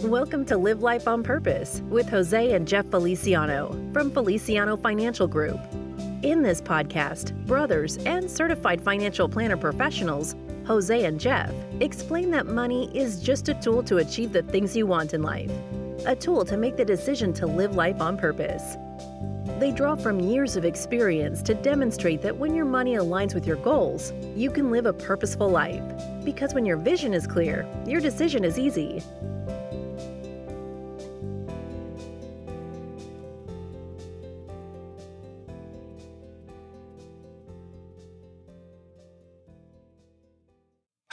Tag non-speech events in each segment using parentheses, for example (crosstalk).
Welcome to Live Life on Purpose with Jose and Jeff Feliciano from Feliciano Financial Group. In this podcast, brothers and certified financial planner professionals, Jose and Jeff, explain that money is just a tool to achieve the things you want in life, a tool to make the decision to live life on purpose. They draw from years of experience to demonstrate that when your money aligns with your goals, you can live a purposeful life. Because when your vision is clear, your decision is easy.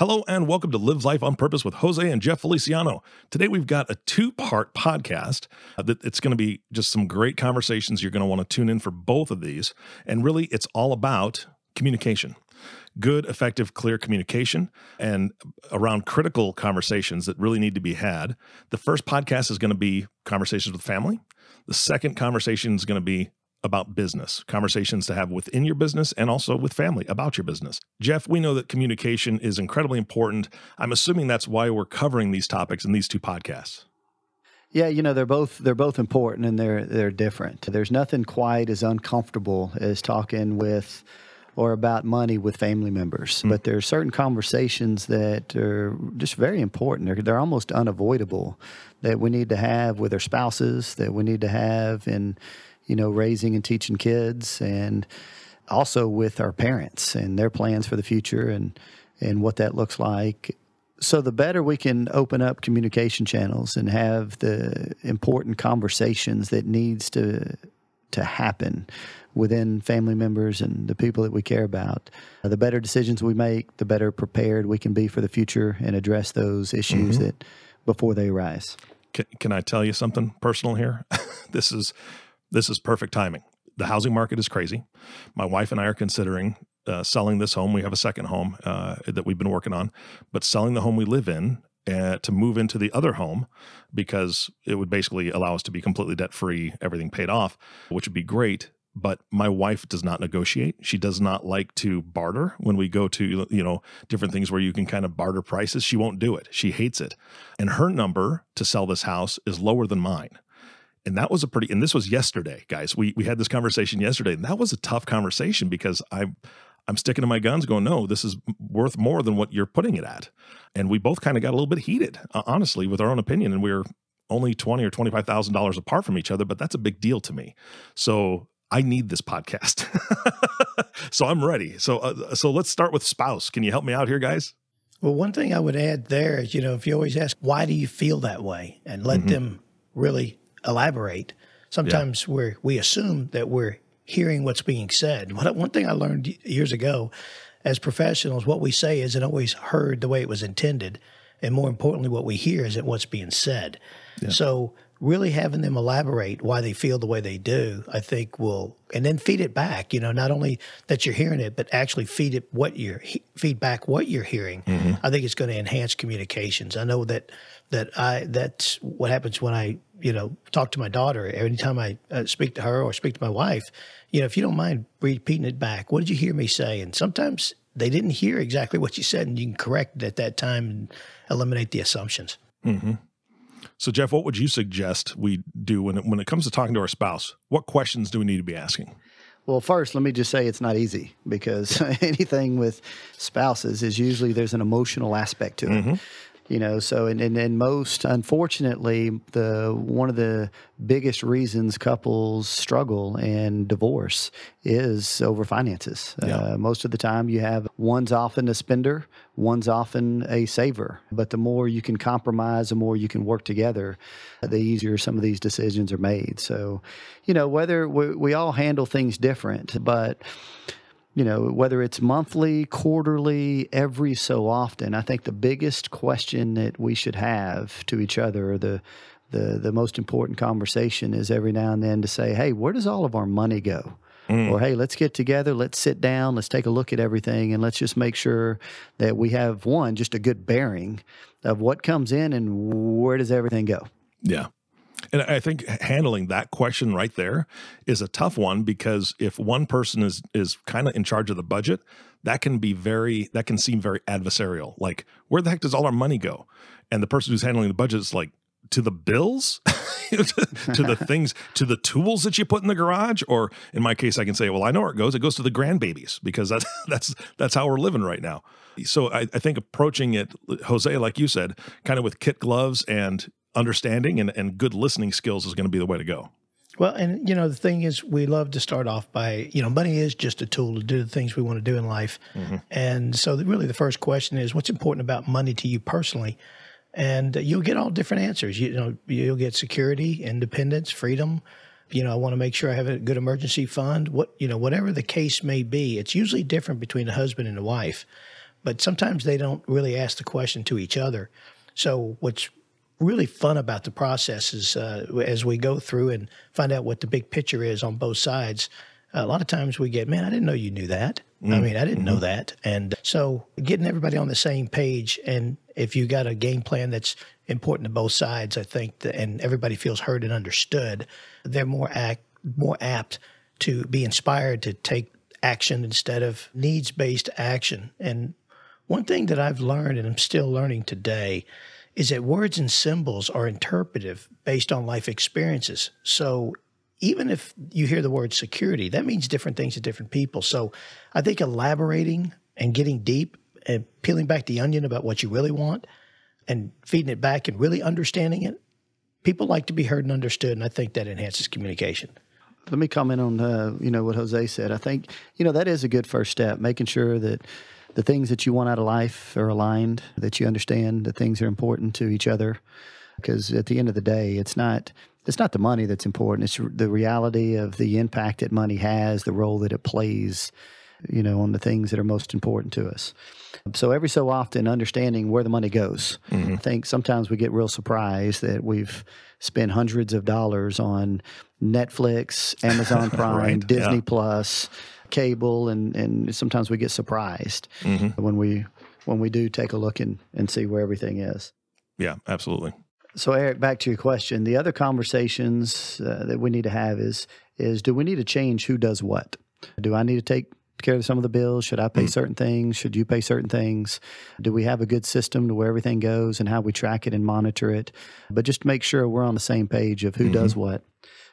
Hello and welcome to Live Life on Purpose with Jose and Jeff Feliciano. Today we've got a two-part podcast. Uh, that it's going to be just some great conversations. You're going to want to tune in for both of these, and really, it's all about communication. Good, effective, clear communication and around critical conversations that really need to be had. The first podcast is going to be conversations with family. The second conversation is going to be about business, conversations to have within your business and also with family about your business. Jeff, we know that communication is incredibly important. I'm assuming that's why we're covering these topics in these two podcasts. Yeah, you know they're both they're both important and they're they're different. There's nothing quite as uncomfortable as talking with or about money with family members, mm-hmm. but there are certain conversations that are just very important. They're, they're almost unavoidable that we need to have with our spouses, that we need to have in you know, raising and teaching kids and also with our parents and their plans for the future and, and what that looks like. So the better we can open up communication channels and have the important conversations that needs to to happen within family members and the people that we care about, the better decisions we make, the better prepared we can be for the future and address those issues mm-hmm. that before they arise. Can, can I tell you something personal here? (laughs) this is this is perfect timing. The housing market is crazy. My wife and I are considering uh, selling this home. We have a second home uh, that we've been working on, but selling the home we live in uh, to move into the other home because it would basically allow us to be completely debt free, everything paid off, which would be great. But my wife does not negotiate. She does not like to barter when we go to, you know, different things where you can kind of barter prices. She won't do it. She hates it. And her number to sell this house is lower than mine and that was a pretty and this was yesterday guys we we had this conversation yesterday and that was a tough conversation because i i'm sticking to my guns going no this is worth more than what you're putting it at and we both kind of got a little bit heated uh, honestly with our own opinion and we are only 20 or 25 thousand dollars apart from each other but that's a big deal to me so I need this podcast. (laughs) so I'm ready. So uh, so let's start with spouse. Can you help me out here guys? Well, one thing I would add there is, you know, if you always ask, why do you feel that way? And let mm-hmm. them really elaborate. Sometimes yeah. we we assume that we're hearing what's being said. One thing I learned years ago, as professionals, what we say isn't always heard the way it was intended, and more importantly, what we hear isn't what's being said. Yeah. So really having them elaborate why they feel the way they do, I think will, and then feed it back. You know, not only that you're hearing it, but actually feed it what you're feedback what you're hearing. Mm-hmm. I think it's going to enhance communications. I know that that I that's what happens when I you know talk to my daughter. Anytime I uh, speak to her or speak to my wife, you know, if you don't mind repeating it back, what did you hear me say? And sometimes they didn't hear exactly what you said, and you can correct it at that time and eliminate the assumptions. Mm-hmm. So, Jeff, what would you suggest we do when it, when it comes to talking to our spouse? What questions do we need to be asking? Well, first, let me just say it's not easy because (laughs) anything with spouses is usually there's an emotional aspect to it. Mm-hmm you know so and, and, and most unfortunately the one of the biggest reasons couples struggle and divorce is over finances yeah. uh, most of the time you have one's often a spender one's often a saver but the more you can compromise the more you can work together the easier some of these decisions are made so you know whether we, we all handle things different but you know, whether it's monthly, quarterly, every so often, I think the biggest question that we should have to each other, the the the most important conversation, is every now and then to say, "Hey, where does all of our money go?" Mm. Or, "Hey, let's get together, let's sit down, let's take a look at everything, and let's just make sure that we have one just a good bearing of what comes in and where does everything go." Yeah. And I think handling that question right there is a tough one because if one person is is kind of in charge of the budget, that can be very that can seem very adversarial. Like, where the heck does all our money go? And the person who's handling the budget is like, to the bills, (laughs) to the things, to the tools that you put in the garage, or in my case, I can say, well, I know where it goes. It goes to the grandbabies because that's (laughs) that's that's how we're living right now. So I, I think approaching it, Jose, like you said, kind of with kit gloves and understanding and, and good listening skills is going to be the way to go. Well, and you know, the thing is, we love to start off by, you know, money is just a tool to do the things we want to do in life. Mm-hmm. And so, the, really, the first question is, what's important about money to you personally? And you'll get all different answers. You know, you'll get security, independence, freedom. You know, I want to make sure I have a good emergency fund. What you know, whatever the case may be, it's usually different between a husband and a wife. But sometimes they don't really ask the question to each other. So, what's really fun about the process is uh, as we go through and find out what the big picture is on both sides. A lot of times we get, man, I didn't know you knew that. Mm. I mean, I didn't mm-hmm. know that. And so getting everybody on the same page, and if you got a game plan that's important to both sides, I think, that, and everybody feels heard and understood, they're more act more apt to be inspired to take action instead of needs based action. And one thing that I've learned, and I'm still learning today, is that words and symbols are interpretive based on life experiences. So even if you hear the word security, that means different things to different people. So I think elaborating and getting deep and peeling back the onion about what you really want and feeding it back and really understanding it, people like to be heard and understood. And I think that enhances communication. Let me comment on uh, you know what Jose said. I think you know that is a good first step, making sure that the things that you want out of life are aligned, that you understand that things are important to each other. Because at the end of the day, it's not it's not the money that's important. It's the reality of the impact that money has, the role that it plays, you know, on the things that are most important to us. So every so often, understanding where the money goes. Mm-hmm. I think sometimes we get real surprised that we've spent hundreds of dollars on Netflix, (laughs) Amazon Prime, right. Disney yeah. Plus, cable, and and sometimes we get surprised mm-hmm. when we when we do take a look and and see where everything is. Yeah, absolutely. So Eric, back to your question. The other conversations uh, that we need to have is is do we need to change who does what? Do I need to take care of some of the bills? Should I pay mm certain things? Should you pay certain things? Do we have a good system to where everything goes and how we track it and monitor it? But just to make sure we're on the same page of who mm-hmm. does what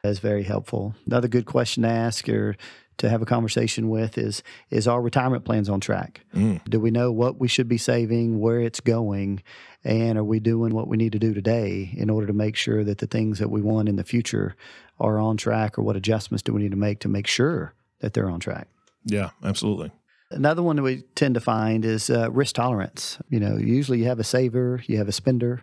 is very helpful. Another good question to ask or to have a conversation with is is our retirement plans on track? Mm. Do we know what we should be saving, where it's going, and are we doing what we need to do today in order to make sure that the things that we want in the future are on track, or what adjustments do we need to make to make sure that they're on track? Yeah, absolutely. Another one that we tend to find is uh, risk tolerance. You know, usually you have a saver, you have a spender.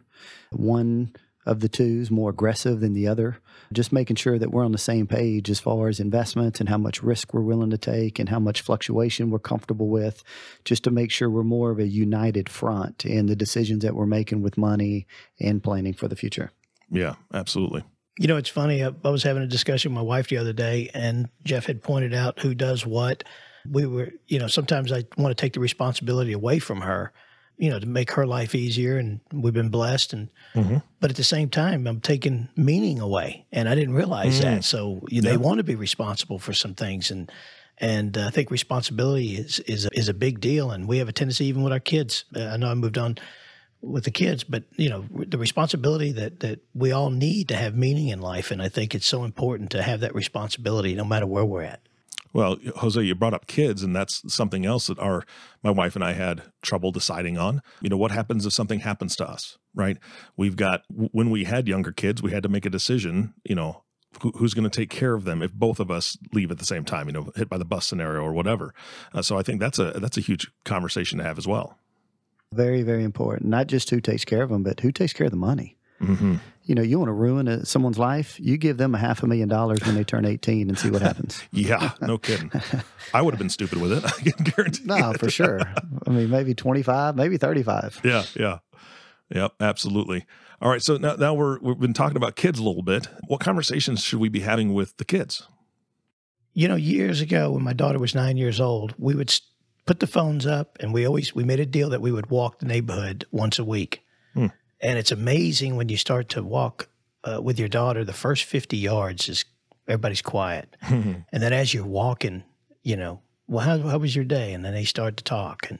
One of the two is more aggressive than the other. Just making sure that we're on the same page as far as investments and how much risk we're willing to take and how much fluctuation we're comfortable with, just to make sure we're more of a united front in the decisions that we're making with money and planning for the future. Yeah, absolutely. You know, it's funny. I, was having a discussion with my wife the other day, and Jeff had pointed out who does what. We were, you know, sometimes I want to take the responsibility away from her you know, to make her life easier. And we've been blessed. And mm-hmm. but at the same time, I'm taking meaning away, and I didn't realize mm. that. So you know, yeah. they want to be responsible for some things, and and uh, I think responsibility is is a, is a big deal. And we have a tendency, even with our kids. Uh, I know I moved on with the kids, but you know, the responsibility that that we all need to have meaning in life, and I think it's so important to have that responsibility, no matter where we're at. Well, Jose, you brought up kids, and that's something else that our my wife and I had trouble deciding on. You know, what happens if something happens to us, right? We've got when we had younger kids, we had to make a decision. You know, who, who's going to take care of them if both of us leave at the same time? You know, hit by the bus scenario or whatever. Uh, so I think that's a that's a huge conversation to have as well. Very, very important. Not just who takes care of them, but who takes care of the money. Mm-hmm. You know, you want to ruin a, someone's life, you give them a half a million dollars when they turn 18 and see what happens. (laughs) yeah, no kidding. I would have been stupid with it. (laughs) I can guarantee. No, it. for sure. I mean, maybe 25, maybe 35. Yeah, yeah. Yep, absolutely. All right, so now, now we're we've been talking about kids a little bit. What conversations should we be having with the kids? You know, years ago when my daughter was 9 years old, we would put the phones up and we always we made a deal that we would walk the neighborhood once a week. Hmm. And it's amazing when you start to walk uh, with your daughter, the first 50 yards is everybody's quiet. (laughs) and then as you're walking, you know, well, how, how was your day? And then they start to talk. And,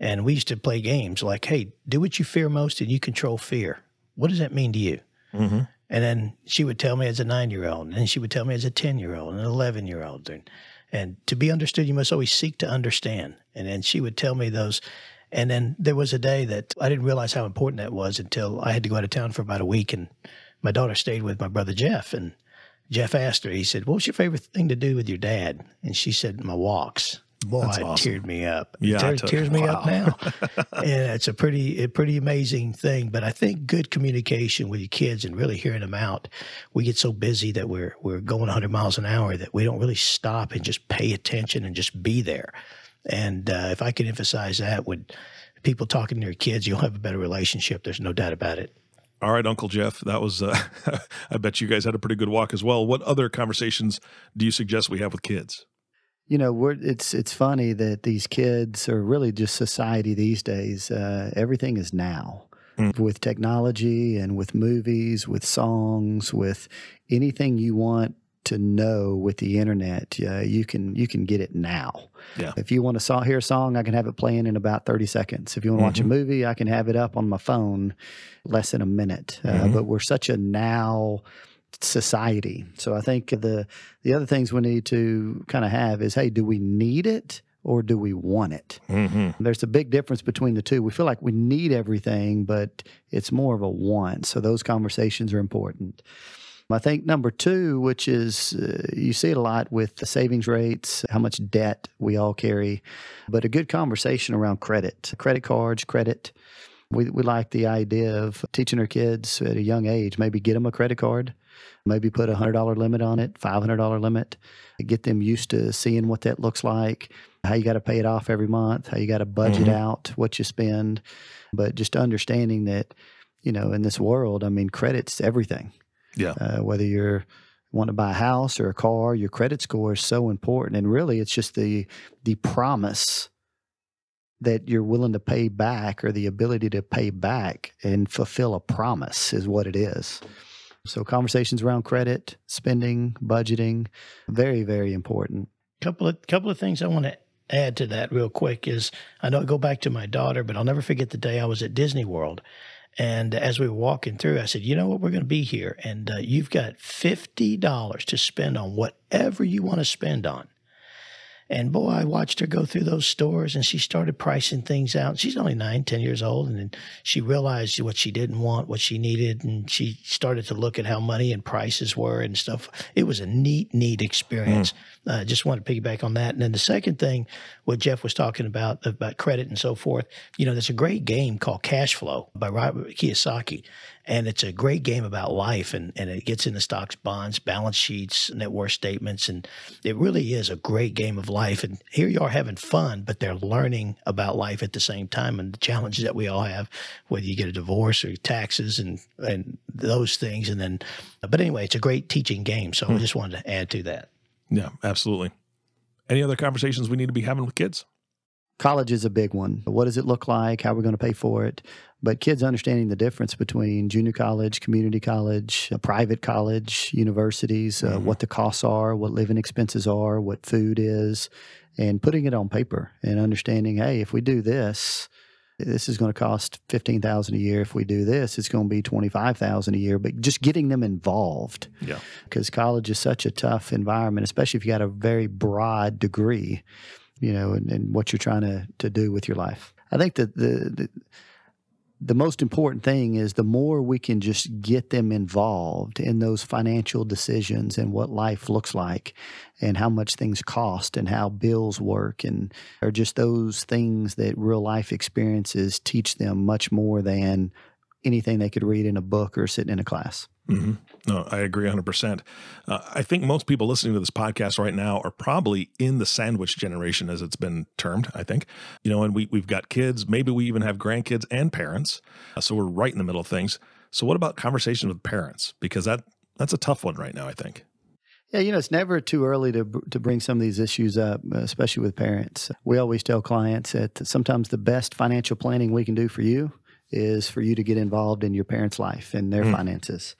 and we used to play games like, hey, do what you fear most and you control fear. What does that mean to you? Mm-hmm. And then she would tell me as a nine year old, and then she would tell me as a 10 year old and an 11 year old. And, and to be understood, you must always seek to understand. And then she would tell me those. And then there was a day that I didn't realize how important that was until I had to go out of town for about a week. And my daughter stayed with my brother Jeff. And Jeff asked her, he said, What's your favorite thing to do with your dad? And she said, My walks. Boy, That's it awesome. teared me up. Yeah, it I tears, me up now. (laughs) and it's a pretty, a pretty amazing thing. But I think good communication with your kids and really hearing them out. We get so busy that we're we're going 100 miles an hour that we don't really stop and just pay attention and just be there. And uh, if I could emphasize that with people talking to their kids, you'll have a better relationship. There's no doubt about it. All right, Uncle Jeff, that was. Uh, (laughs) I bet you guys had a pretty good walk as well. What other conversations do you suggest we have with kids? You know, we're, it's it's funny that these kids are really just society these days. Uh, everything is now Mm. with technology and with movies, with songs, with anything you want to know with the internet. Uh, you can you can get it now. Yeah. If you want to saw, hear a song, I can have it playing in about thirty seconds. If you want to watch a movie, I can have it up on my phone less than a minute. Uh, Mhm. but we're such a now society. So I think the the other things we need to kind of have is, hey, do we need it or do we want it? Mm-hmm. There's a big difference between the two. We feel like we need everything, but it's more of a want. So those conversations are important. I think number two, which is uh, you see it a lot with the savings rates, how much debt we all carry, but a good conversation around credit, credit cards, credit. We, we like the idea of teaching our kids at a young age, maybe get them a credit card, maybe put a $100 limit on it, $500 limit, get them used to seeing what that looks like, how you got to pay it off every month, how you got to budget Mhm. out what you spend. But just understanding that, you know, in this world, I mean, credit's everything. Yeah. Uh, whether you're want to buy a house or a car, your credit score is so important. And really, it's just the the promise that you're willing to pay back or the ability to pay back and fulfill a promise is what it is. So conversations around credit, spending, budgeting, very, very important. couple of couple of things I want to add to that real quick is I I go back to my daughter, but I'll never forget the day I was at Disney World. And as we were walking through, I said, "You know what? We're going to be here, and uh, you've got fifty dollars to spend on whatever you want to spend on." And boy, I watched her go through those stores, and she started pricing things out. She's only nine, ten years old, and then she realized what she didn't want, what she needed, and she started to look at how money and prices were and stuff. It was a neat, neat experience. Uh, just want to piggyback on that. And then the second thing, what Jeff was talking about about credit and so forth. You know, there's a great game called Cash Flow by Robert Kiyosaki, and it's a great game about life, and and it gets into stocks, bonds, balance sheets, net worth statements, and it really is a great game of life. And here you are having fun, but they're learning about life at the same time and the challenges that we all have, whether you get a divorce or taxes and and those things. And then, but anyway, it's a great teaching game. So I hmm. just wanted to add to that. Yeah, absolutely. Any other conversations we need to be having with kids? College is a big one. What does it look like? How are we going to pay for it? But kids understanding the difference between junior college, community college, a private college, universities, uh, Mhm. what the costs are, what living expenses are, what food is, and putting it on paper and understanding, hey, if we do this, this is going to cost fifteen thousand a year. If we do this, it's going to be twenty five thousand a year. But just getting them involved, Yeah. because college is such a tough environment, especially if you got a very broad degree, you know, and, and what you're trying to, to do with your life. I think that the, the the most important thing is the more we can just get them involved in those financial decisions and what life looks like and how much things cost and how bills work and are just those things that real life experiences teach them much more than anything they could read in a book or sitting in a class. Hmm No, I agree 100%. Uh, I think most people listening to this podcast right now are probably in the sandwich generation, as it's been termed, I think. You know, and we, we've got kids, maybe we even have grandkids and parents. Uh, so we're right in the middle of things. So, what about conversations with parents? Because that that's a tough one right now, I think. Yeah, you know, it's never too early to to bring some of these issues up, especially with parents. We always tell clients that sometimes the best financial planning we can do for you is for you to get involved in your parents' life and their Mm. finances.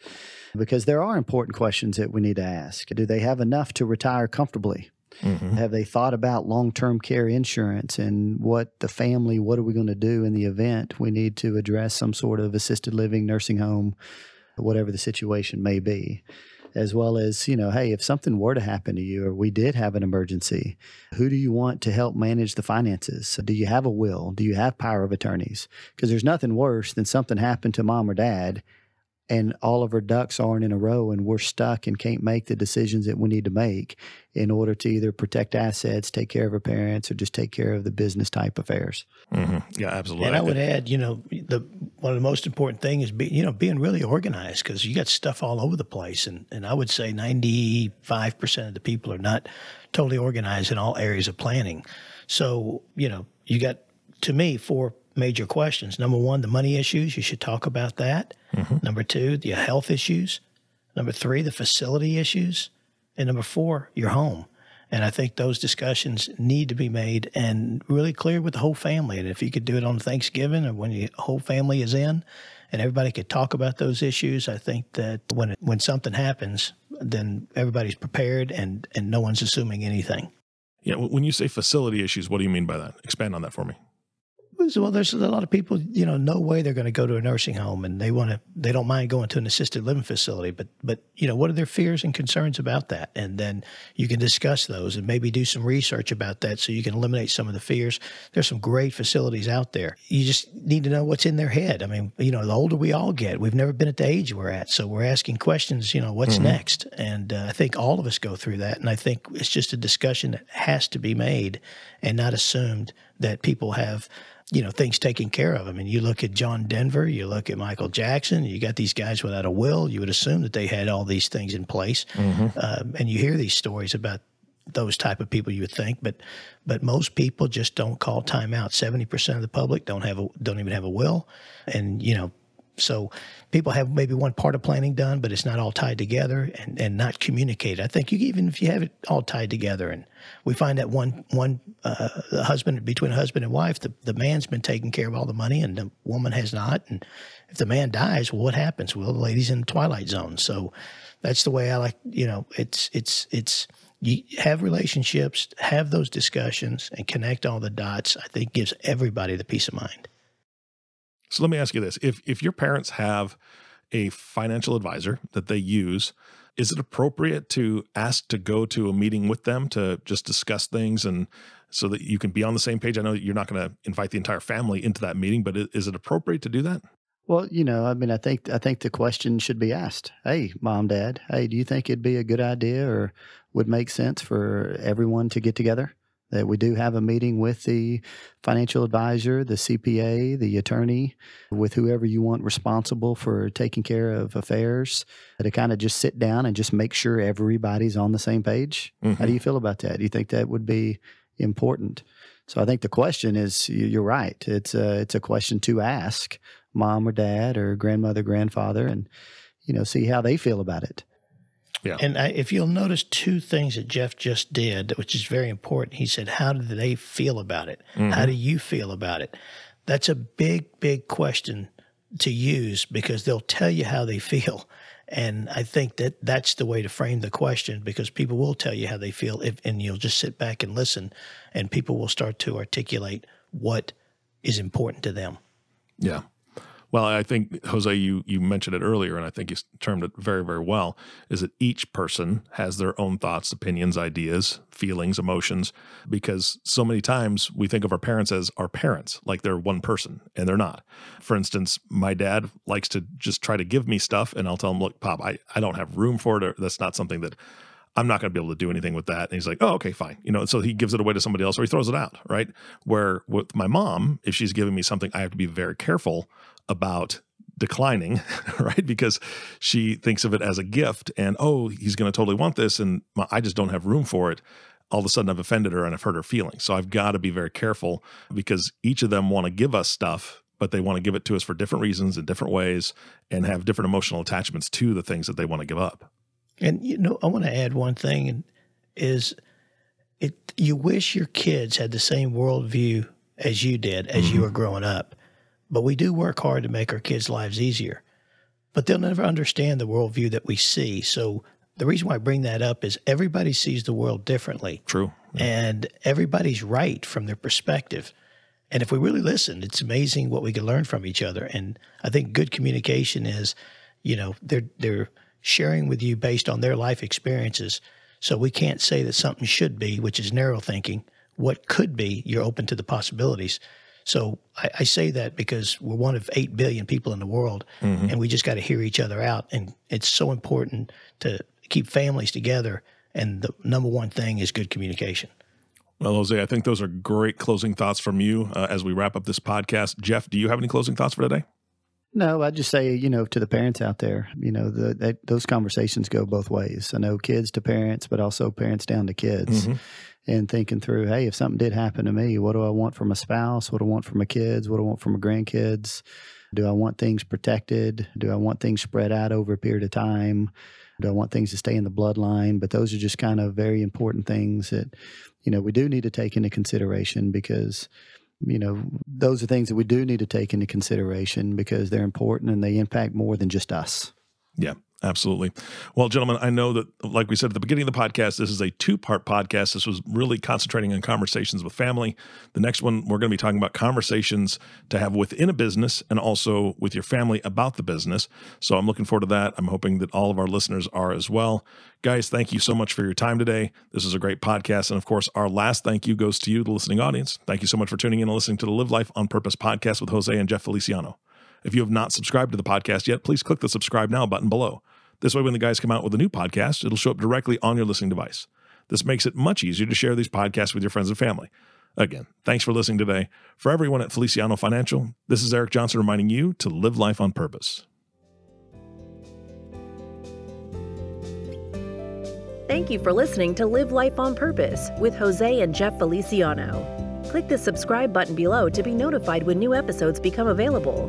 Because there are important questions that we need to ask. Do they have enough to retire comfortably? Mm-hmm. Have they thought about long term care insurance and what the family, what are we going to do in the event we need to address some sort of assisted living, nursing home, whatever the situation may be as well as, you know, hey, if something were to happen to you or we did have an emergency, who do you want to help manage the finances? Do you have a will? Do you have power of attorneys? Because there's nothing worse than something happened to mom or dad and all of our ducks aren't in a row and we're stuck and can't make the decisions that we need to make in order to either protect assets, take care of our parents, or just take care of the business type affairs. Mm-hmm. Yeah, absolutely. And I would add, you know, the one of the most important things is be, you know being really organized because you got stuff all over the place, and and I would say ninety five percent of the people are not totally organized in all areas of planning. So you know, you got to me four major questions. Number one, the money issues. You should talk about that. Mm-hmm. Number two, the health issues. Number three, the facility issues. And number four, your home. And I think those discussions need to be made and really clear with the whole family. And if you could do it on Thanksgiving or when the whole family is in and everybody could talk about those issues, I think that when when something happens, then everybody's prepared and, and no one's assuming anything. Yeah. When you say facility issues, what do you mean by that? Expand on that for me well, there's a lot of people, you know, no way they're going to go to a nursing home, and they want to, they don't mind going to an assisted living facility, but, but you know, what are their fears and concerns about that? And then you can discuss those and maybe do some research about that, so you can eliminate some of the fears. There's some great facilities out there. You just need to know what's in their head. I mean, you know, the older we all get, we've never been at the age we're at, so we're asking questions. You know, what's mm-hmm. next? And uh, I think all of us go through that, and I think it's just a discussion that has to be made and not assumed that people have you know things taken care of. I mean, you look at John Denver, you look at Michael Jackson. You got these guys without a will. You would assume that they had all these things in place, mm-hmm. um, and you hear these stories about those type of people. You would think, but but most people just don't call timeout. Seventy percent of the public don't have a don't even have a will, and you know so people have maybe one part of planning done, but it's not all tied together and, and not communicated. I think you even if you have it all tied together, and we find that one one uh, husband between husband and wife, the, the man's been taking care of all the money and the woman has not. And if the man dies, well, what happens? Well, the lady's in the twilight zone. So that's the way I like. You know, it's it's it's you have relationships, have those discussions, and connect all the dots. I think gives everybody the peace of mind. So let me ask you this. If if your parents have a financial advisor that they use, is it appropriate to ask to go to a meeting with them to just discuss things and so that you can be on the same page? I know you're not going to invite the entire family into that meeting, but is it appropriate to do that? Well, you know, I mean, I think I think the question should be asked. Hey, mom, dad, hey, do you think it'd be a good idea or would make sense for everyone to get together? That we do have a meeting with the financial advisor, the CPA, the attorney, with whoever you want responsible for taking care of affairs to kind of just sit down and just make sure everybody's on the same page. Mm-hmm. How do you feel about that? Do you think that would be important? So I think the question is you're right. It's a, it's a question to ask mom or dad or grandmother, grandfather, and you know see how they feel about it. Yeah. And I, if you'll notice two things that Jeff just did, which is very important, he said, How do they feel about it? Mm-hmm. How do you feel about it? That's a big, big question to use because they'll tell you how they (laughs) feel. And I think that that's the way to frame the question because people will tell you how they feel if, and you'll just sit back and listen and people will start to articulate what is important to them. Yeah. Well, I think Jose, you you mentioned it earlier, and I think you termed it very very well. Is that each person has their own thoughts, opinions, ideas, feelings, emotions? Because so many times we think of our parents as our parents, like they're one person, and they're not. For instance, my dad likes to just try to give me stuff, and I'll tell him, "Look, Pop, I I don't have room for it. Or that's not something that." I'm not going to be able to do anything with that. And he's like, oh, okay, fine. You know, so he gives it away to somebody else or he throws it out, right? Where with my mom, if she's giving me something, I have to be very careful about declining, (laughs) right? Because she thinks of it as a gift and, oh, he's going to totally want this. And I just don't have room for it. All of a sudden, I've offended her and I've hurt her feelings. So I've got to be very careful because each of them want to give us stuff, but they want to give it to us for different reasons in different ways and have different emotional attachments to the things that they want to give up. And, you know, I want to add one thing is it, you wish your kids had the same worldview as you did as mm-hmm. you were growing up. But we do work hard to make our kids' lives easier. But they'll never understand the worldview that we see. So the reason why I bring that up is everybody sees the world differently. True. Yeah. And everybody's right from their perspective. And if we really listen, it's amazing what we can learn from each other. And I think good communication is You know, they're they're sharing with you based on their life experiences. So we can't say that something should be, which is narrow thinking. What could be, you're open to the possibilities. So I, I say that because we're one of eight billion people in the world, mm-hmm. and we just got to hear each other out. And it's so important to keep families together. And the number one thing is good communication. Well, Jose, I think those are great closing thoughts from you uh, as we wrap up this podcast. Jeff, do you have any closing thoughts for today? No, I just say, you know, to the parents out there, you know, the, that, those conversations go both ways. I know kids to parents, but also parents down to kids. Mm-hmm. And thinking through, hey, if something did happen to me, what do I want from a spouse? What do I want from my kids? What do I want from my grandkids? Do I want things protected? Do I want things spread out over a period of time? Do I want things to stay in the bloodline? But those are just kind of very important things that, you know, we do need to take into consideration because you know, those are things that we do need to take into consideration because they're important and they impact more than just us. Yeah, absolutely. Well, gentlemen, I know that, like we said at the beginning of the podcast, this is a two part podcast. This was really concentrating on conversations with family. The next one, we're going to be talking about conversations to have within a business and also with your family about the business. So I'm looking forward to that. I'm hoping that all of our listeners are as well. Guys, thank you so much for your time today. This is a great podcast. And of course, our last thank you goes to you, the listening audience. Thank you so much for tuning in and listening to the Live Life on Purpose podcast with Jose and Jeff Feliciano. If you have not subscribed to the podcast yet, please click the subscribe now button below. This way, when the guys come out with a new podcast, it'll show up directly on your listening device. This makes it much easier to share these podcasts with your friends and family. Again, thanks for listening today. For everyone at Feliciano Financial, this is Eric Johnson reminding you to live life on purpose. Thank you for listening to Live Life on Purpose with Jose and Jeff Feliciano. Click the subscribe button below to be notified when new episodes become available.